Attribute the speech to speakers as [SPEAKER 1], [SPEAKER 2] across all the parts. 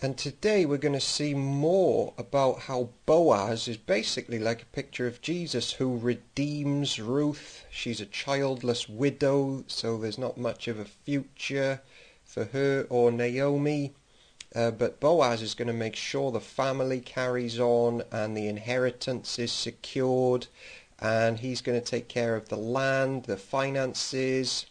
[SPEAKER 1] And today we're going to see more about how Boaz is basically like a picture of Jesus who redeems Ruth. She's a childless widow, so there's not much of a future for her or Naomi. Uh, but Boaz is going to make sure the family carries on and the inheritance is secured, and he's going to take care of the land, the finances,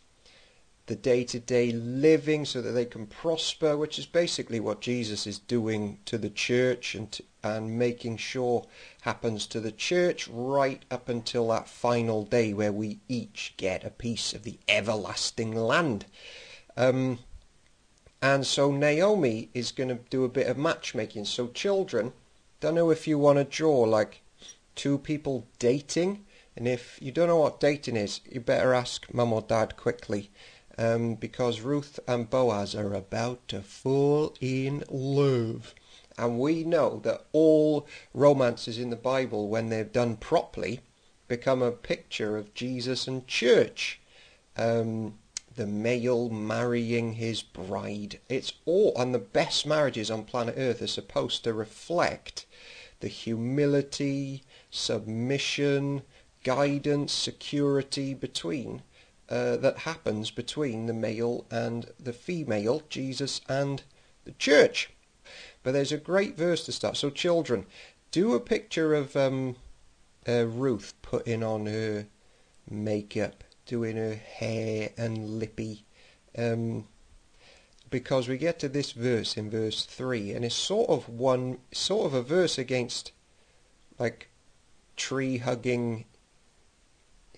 [SPEAKER 1] the day to day living so that they can prosper, which is basically what Jesus is doing to the church and, to, and making sure happens to the church right up until that final day where we each get a piece of the everlasting land. Um, and so Naomi is going to do a bit of matchmaking. So, children, don't know if you want to draw like two people dating. And if you don't know what dating is, you better ask mum or dad quickly um, because Ruth and Boaz are about to fall in love. And we know that all romances in the Bible, when they're done properly, become a picture of Jesus and church. Um, the male marrying his bride. It's all, and the best marriages on planet Earth are supposed to reflect the humility, submission, guidance, security between uh, that happens between the male and the female, Jesus and the church. But there's a great verse to start. So, children, do a picture of um, uh, Ruth putting on her makeup, doing her hair and lippy. Um, because we get to this verse in verse 3, and it's sort of one, sort of a verse against like tree hugging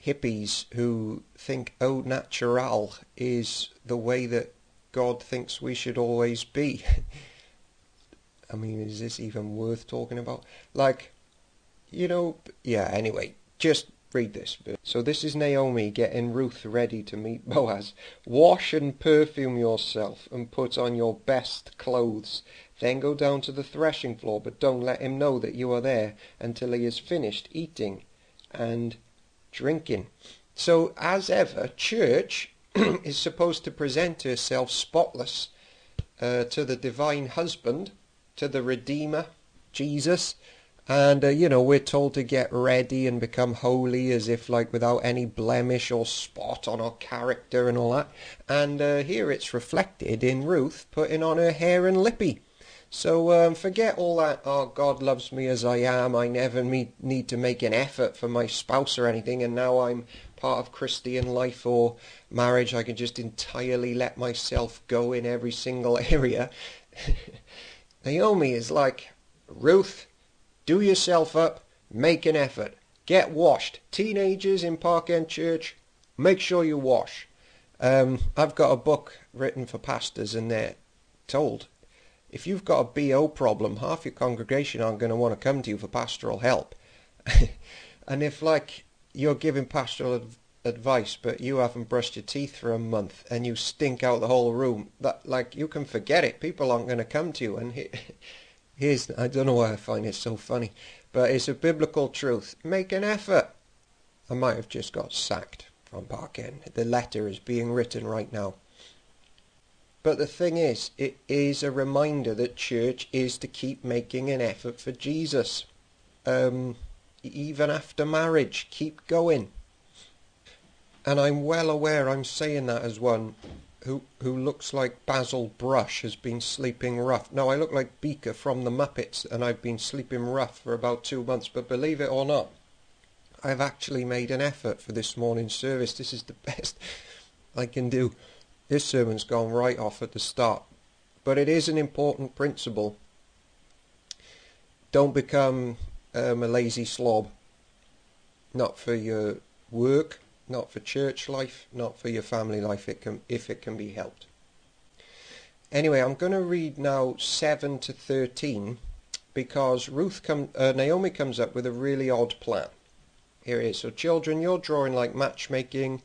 [SPEAKER 1] hippies who think au natural is the way that God thinks we should always be. I mean, is this even worth talking about? Like, you know, yeah, anyway, just read this. So this is Naomi getting Ruth ready to meet Boaz. Wash and perfume yourself and put on your best clothes. Then go down to the threshing floor, but don't let him know that you are there until he has finished eating and drinking. So, as ever, church is supposed to present herself spotless uh, to the divine husband, to the Redeemer, Jesus. And, uh, you know, we're told to get ready and become holy as if, like, without any blemish or spot on our character and all that. And uh, here it's reflected in Ruth putting on her hair and lippy. So um, forget all that, oh, God loves me as I am, I never need to make an effort for my spouse or anything, and now I'm part of Christian life or marriage, I can just entirely let myself go in every single area. Naomi is like, Ruth, do yourself up, make an effort, get washed. Teenagers in Park End Church, make sure you wash. Um, I've got a book written for pastors, and they're told if you've got a BO problem, half your congregation aren't going to want to come to you for pastoral help. and if, like, you're giving pastoral adv- advice, but you haven't brushed your teeth for a month and you stink out the whole room, that, like, you can forget it. People aren't going to come to you. And he, here's, I don't know why I find it so funny, but it's a biblical truth. Make an effort. I might have just got sacked from Park End. The letter is being written right now. But the thing is, it is a reminder that church is to keep making an effort for Jesus. Um, even after marriage, keep going. And I'm well aware I'm saying that as one who who looks like Basil Brush has been sleeping rough. No, I look like Beaker from the Muppets, and I've been sleeping rough for about two months. But believe it or not, I've actually made an effort for this morning's service. This is the best I can do. This sermon's gone right off at the start. But it is an important principle. Don't become um, a lazy slob. Not for your work, not for church life, not for your family life it can, if it can be helped. Anyway, I'm going to read now 7 to 13 because Ruth come, uh, Naomi comes up with a really odd plan. Here it is. So children, you're drawing like matchmaking.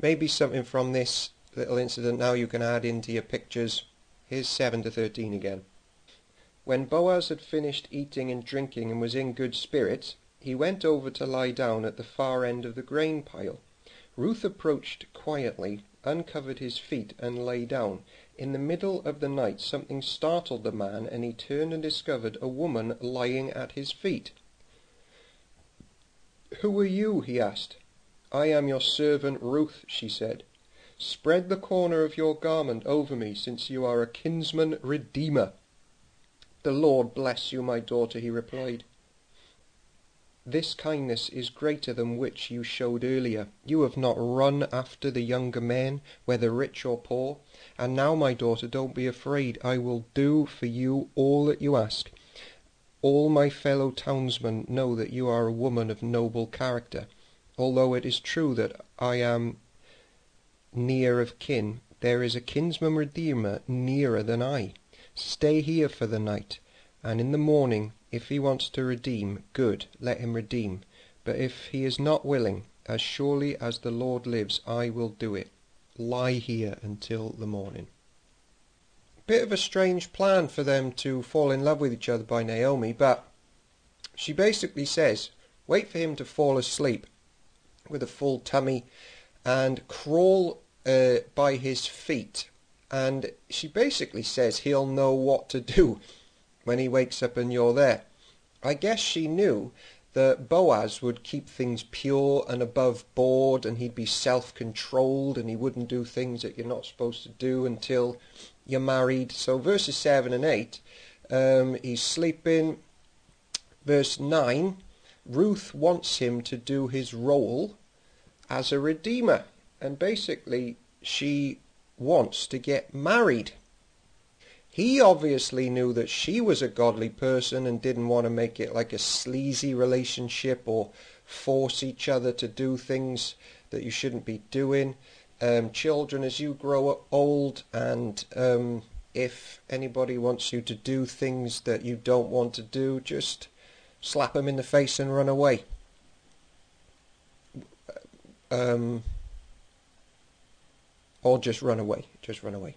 [SPEAKER 1] Maybe something from this little incident now you can add into your pictures. Here's 7 to 13 again. When Boaz had finished eating and drinking and was in good spirits, he went over to lie down at the far end of the grain pile. Ruth approached quietly, uncovered his feet, and lay down. In the middle of the night something startled the man, and he turned and discovered a woman lying at his feet. Who are you? he asked. I am your servant Ruth, she said. Spread the corner of your garment over me, since you are a kinsman redeemer. The Lord bless you, my daughter, he replied. This kindness is greater than which you showed earlier. You have not run after the younger men, whether rich or poor. And now, my daughter, don't be afraid. I will do for you all that you ask. All my fellow townsmen know that you are a woman of noble character. Although it is true that I am near of kin, there is a kinsman redeemer nearer than I. Stay here for the night, and in the morning if he wants to redeem, good, let him redeem. But if he is not willing, as surely as the Lord lives, I will do it. Lie here until the morning. Bit of a strange plan for them to fall in love with each other by Naomi, but she basically says, wait for him to fall asleep with a full tummy and crawl uh, by his feet. And she basically says he'll know what to do when he wakes up and you're there. I guess she knew that Boaz would keep things pure and above board and he'd be self-controlled and he wouldn't do things that you're not supposed to do until you're married. So verses 7 and 8, um, he's sleeping. Verse 9, Ruth wants him to do his role as a redeemer. And basically, she wants to get married. He obviously knew that she was a godly person and didn't want to make it like a sleazy relationship or force each other to do things that you shouldn't be doing. Um, children, as you grow old and um, if anybody wants you to do things that you don't want to do, just slap them in the face and run away. Um, or just run away. Just run away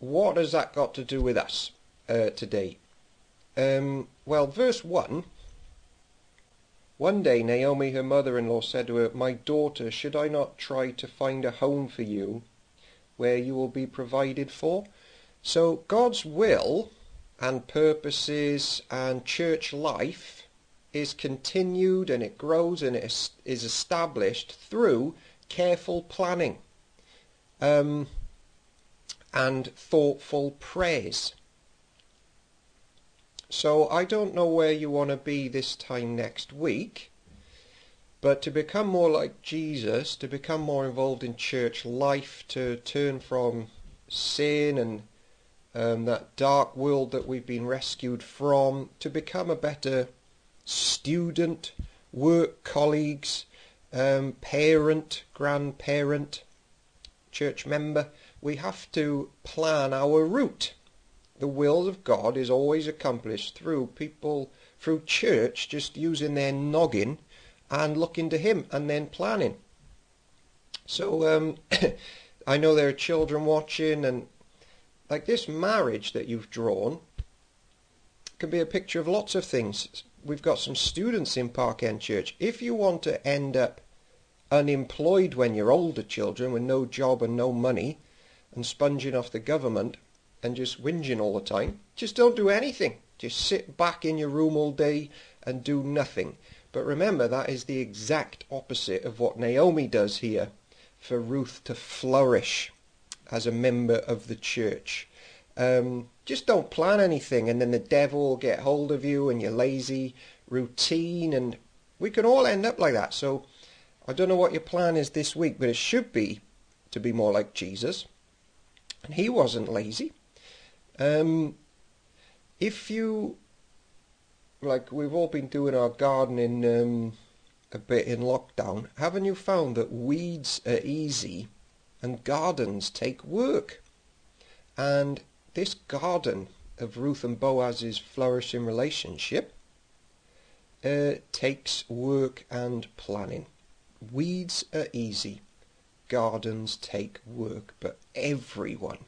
[SPEAKER 1] what has that got to do with us uh, today? Um, well, verse 1 One day Naomi, her mother in law, said to her, My daughter, should I not try to find a home for you where you will be provided for? So God's will and purposes and church life is continued and it grows and it is established through careful planning. Um, and thoughtful praise. So I don't know where you want to be this time next week, but to become more like Jesus, to become more involved in church life, to turn from sin and um, that dark world that we've been rescued from, to become a better student, work colleagues, um, parent, grandparent, church member, we have to plan our route. The will of God is always accomplished through people, through church, just using their noggin and looking to Him and then planning. So um, I know there are children watching, and like this marriage that you've drawn can be a picture of lots of things. We've got some students in Park End Church. If you want to end up unemployed when you're older children with no job and no money, and sponging off the government and just whinging all the time. Just don't do anything. Just sit back in your room all day and do nothing. But remember, that is the exact opposite of what Naomi does here for Ruth to flourish as a member of the church. Um, just don't plan anything and then the devil will get hold of you and you're lazy, routine, and we can all end up like that. So I don't know what your plan is this week, but it should be to be more like Jesus. And he wasn't lazy. Um, if you, like we've all been doing our gardening um, a bit in lockdown, haven't you found that weeds are easy and gardens take work? And this garden of Ruth and Boaz's flourishing relationship uh, takes work and planning. Weeds are easy Gardens take work, but everyone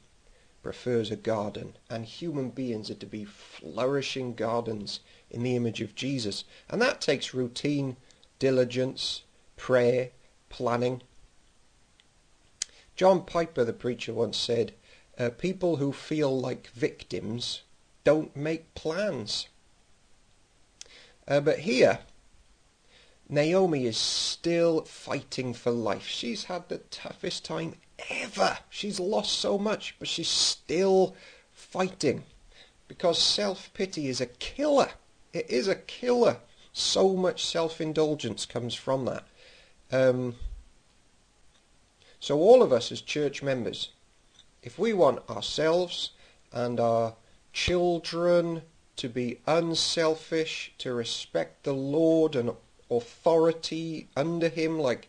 [SPEAKER 1] prefers a garden, and human beings are to be flourishing gardens in the image of Jesus. And that takes routine, diligence, prayer, planning. John Piper, the preacher, once said, Uh, people who feel like victims don't make plans. Uh, but here, Naomi is still fighting for life. She's had the toughest time ever. She's lost so much, but she's still fighting because self-pity is a killer. It is a killer. So much self-indulgence comes from that. Um, so all of us as church members, if we want ourselves and our children to be unselfish, to respect the Lord and authority under him like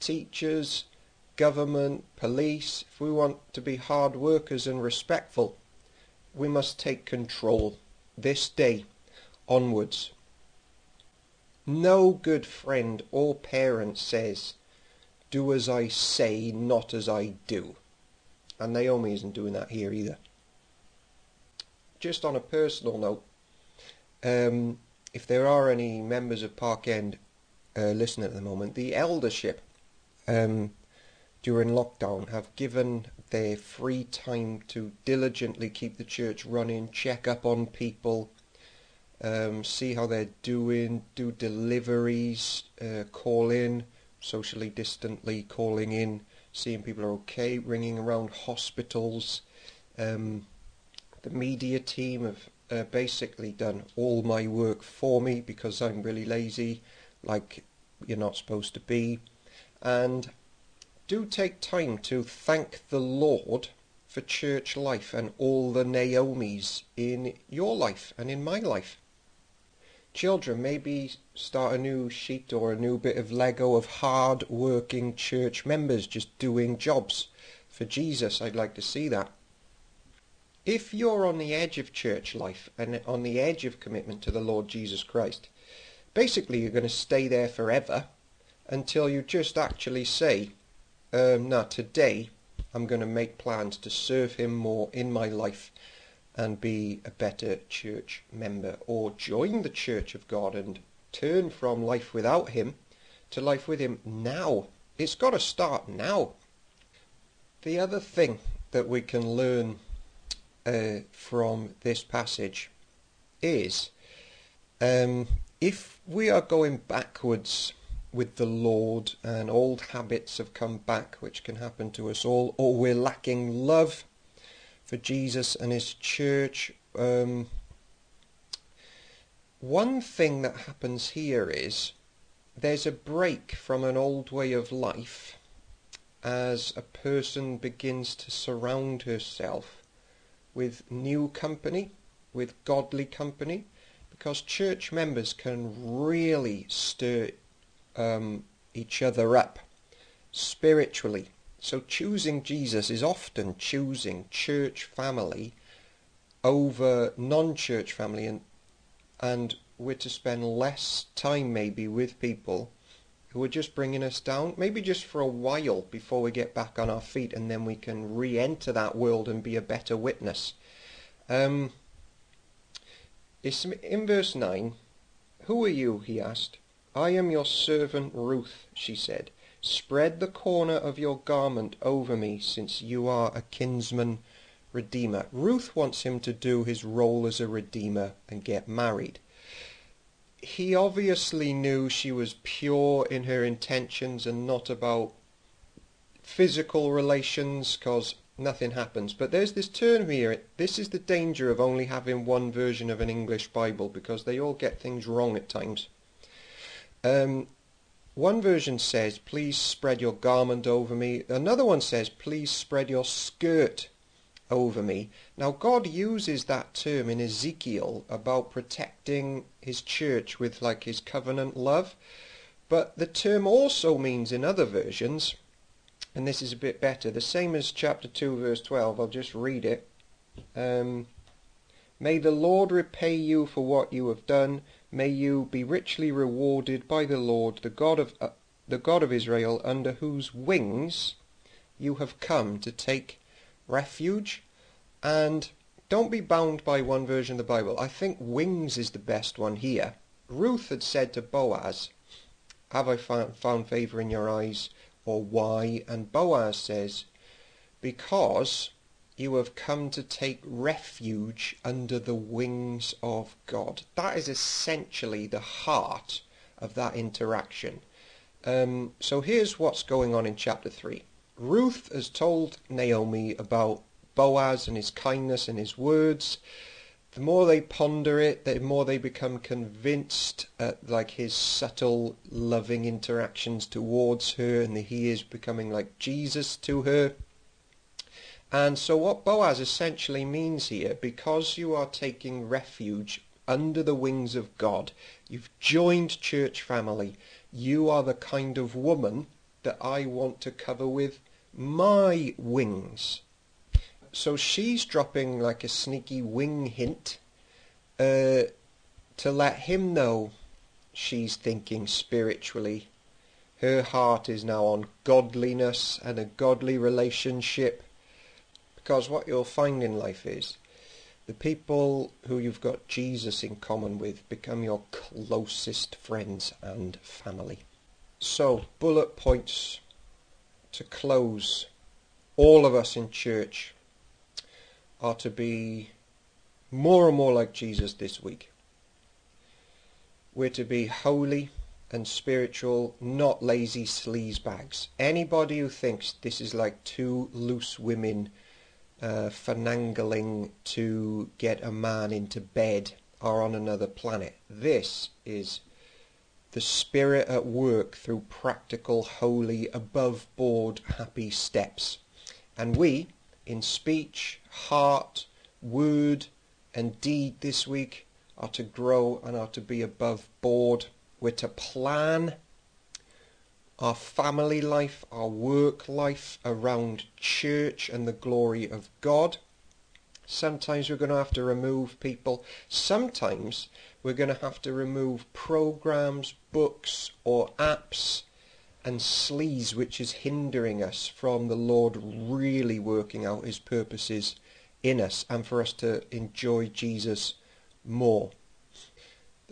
[SPEAKER 1] teachers, government, police, if we want to be hard workers and respectful, we must take control this day onwards. No good friend or parent says, do as I say, not as I do. And Naomi isn't doing that here either. Just on a personal note, um, if there are any members of Park End uh, listening at the moment, the eldership um, during lockdown have given their free time to diligently keep the church running, check up on people, um, see how they're doing, do deliveries, uh, call in, socially distantly calling in, seeing people are okay, ringing around hospitals. Um, the media team have uh, basically done all my work for me because I'm really lazy, like you're not supposed to be. And do take time to thank the Lord for church life and all the Naomis in your life and in my life. Children, maybe start a new sheet or a new bit of Lego of hard working church members just doing jobs for Jesus. I'd like to see that. If you're on the edge of church life and on the edge of commitment to the Lord Jesus Christ, basically you're going to stay there forever until you just actually say, um, now today I'm going to make plans to serve him more in my life and be a better church member or join the church of God and turn from life without him to life with him now. It's got to start now. The other thing that we can learn uh, from this passage is um, if we are going backwards with the Lord and old habits have come back, which can happen to us all, or we're lacking love for Jesus and his church. Um, one thing that happens here is there's a break from an old way of life as a person begins to surround herself with new company, with godly company, because church members can really stir um, each other up spiritually. So choosing Jesus is often choosing church family over non-church family and and we're to spend less time maybe with people who are just bringing us down, maybe just for a while before we get back on our feet and then we can re-enter that world and be a better witness. Um, it's in verse 9, Who are you, he asked. I am your servant Ruth, she said. Spread the corner of your garment over me, since you are a kinsman redeemer. Ruth wants him to do his role as a redeemer and get married. He obviously knew she was pure in her intentions and not about physical relations, because nothing happens. But there's this term here. This is the danger of only having one version of an English Bible, because they all get things wrong at times. Um, one version says, please spread your garment over me. Another one says, please spread your skirt over me. Now God uses that term in Ezekiel about protecting his church with like his covenant love. But the term also means in other versions, and this is a bit better, the same as chapter 2 verse 12, I'll just read it. Um, May the Lord repay you for what you have done. May you be richly rewarded by the Lord, the God of uh, the God of Israel, under whose wings you have come to take refuge. And don't be bound by one version of the Bible. I think wings is the best one here. Ruth had said to Boaz, Have I found, found favour in your eyes? Or why? And Boaz says, Because you have come to take refuge under the wings of God. That is essentially the heart of that interaction. Um, so here's what's going on in chapter 3. Ruth has told Naomi about Boaz and his kindness and his words. The more they ponder it, the more they become convinced at like his subtle, loving interactions towards her, and that he is becoming like Jesus to her. And so what Boaz essentially means here, because you are taking refuge under the wings of God, you've joined church family, you are the kind of woman that I want to cover with my wings. So she's dropping like a sneaky wing hint uh, to let him know she's thinking spiritually. Her heart is now on godliness and a godly relationship because what you'll find in life is the people who you've got Jesus in common with become your closest friends and family. So, bullet points to close. All of us in church are to be more and more like Jesus this week. We're to be holy and spiritual, not lazy sleazebags. Anybody who thinks this is like two loose women uh, finagling to get a man into bed are on another planet. This is the spirit at work through practical, holy, above board, happy steps. And we, in speech, heart, word, and deed this week, are to grow and are to be above board. We're to plan our family life, our work life around church and the glory of God. Sometimes we're going to have to remove people. Sometimes we're going to have to remove programs, books or apps and sleaze which is hindering us from the Lord really working out his purposes in us and for us to enjoy Jesus more.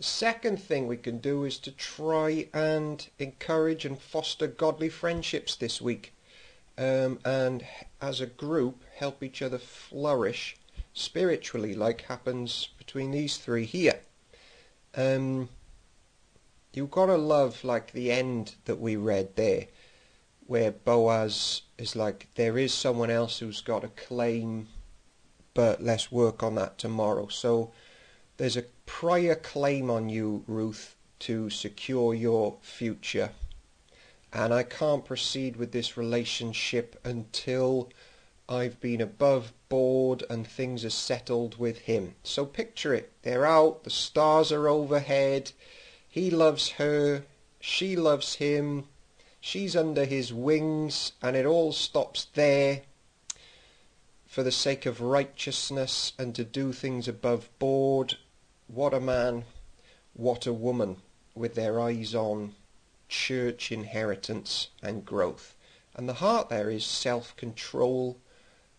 [SPEAKER 1] Second thing we can do is to try and encourage and foster godly friendships this week. Um, and as a group, help each other flourish spiritually, like happens between these three here. Um, you've got to love like the end that we read there, where Boaz is like, there is someone else who's got a claim, but let's work on that tomorrow. So there's a prior claim on you, Ruth, to secure your future. And I can't proceed with this relationship until I've been above board and things are settled with him. So picture it. They're out, the stars are overhead, he loves her, she loves him, she's under his wings, and it all stops there for the sake of righteousness and to do things above board what a man, what a woman, with their eyes on church inheritance and growth. And the heart there is self-control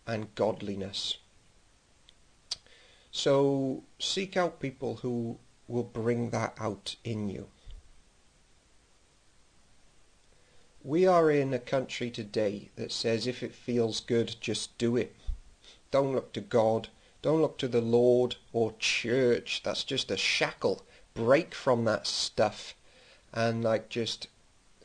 [SPEAKER 1] and godliness. So seek out people who will bring that out in you. We are in a country today that says if it feels good, just do it. Don't look to God. Don't look to the Lord or church. That's just a shackle. Break from that stuff and like just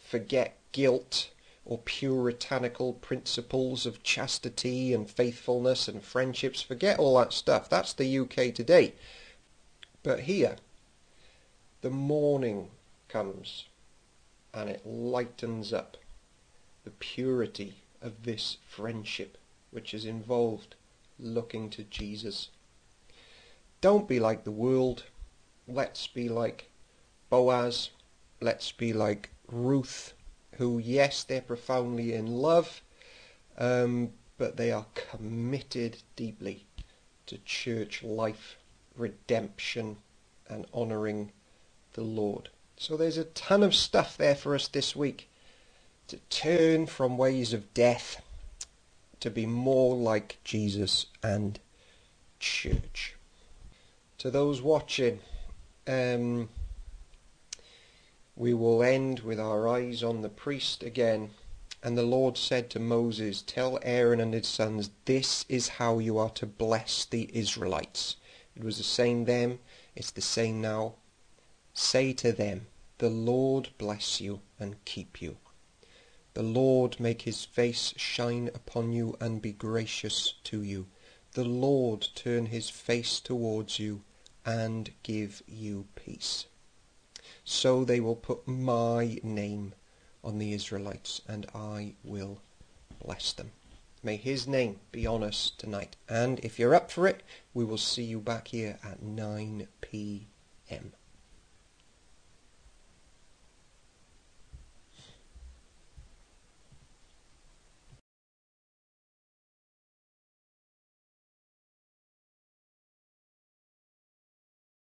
[SPEAKER 1] forget guilt or puritanical principles of chastity and faithfulness and friendships. Forget all that stuff. That's the UK today. But here, the morning comes and it lightens up the purity of this friendship which is involved looking to Jesus. Don't be like the world. Let's be like Boaz. Let's be like Ruth, who, yes, they're profoundly in love, um, but they are committed deeply to church life, redemption, and honouring the Lord. So there's a ton of stuff there for us this week to turn from ways of death to be more like Jesus and church. To those watching, um, we will end with our eyes on the priest again And the Lord said to Moses, Tell Aaron and his sons, this is how you are to bless the Israelites. It was the same then, it's the same now. Say to them, The Lord bless you and keep you. The Lord make his face shine upon you and be gracious to you. The Lord turn his face towards you and give you peace. So they will put my name on the Israelites, and I will bless them. May his name be on us tonight. And if you're up for it, we will see you back here at 9 p.m.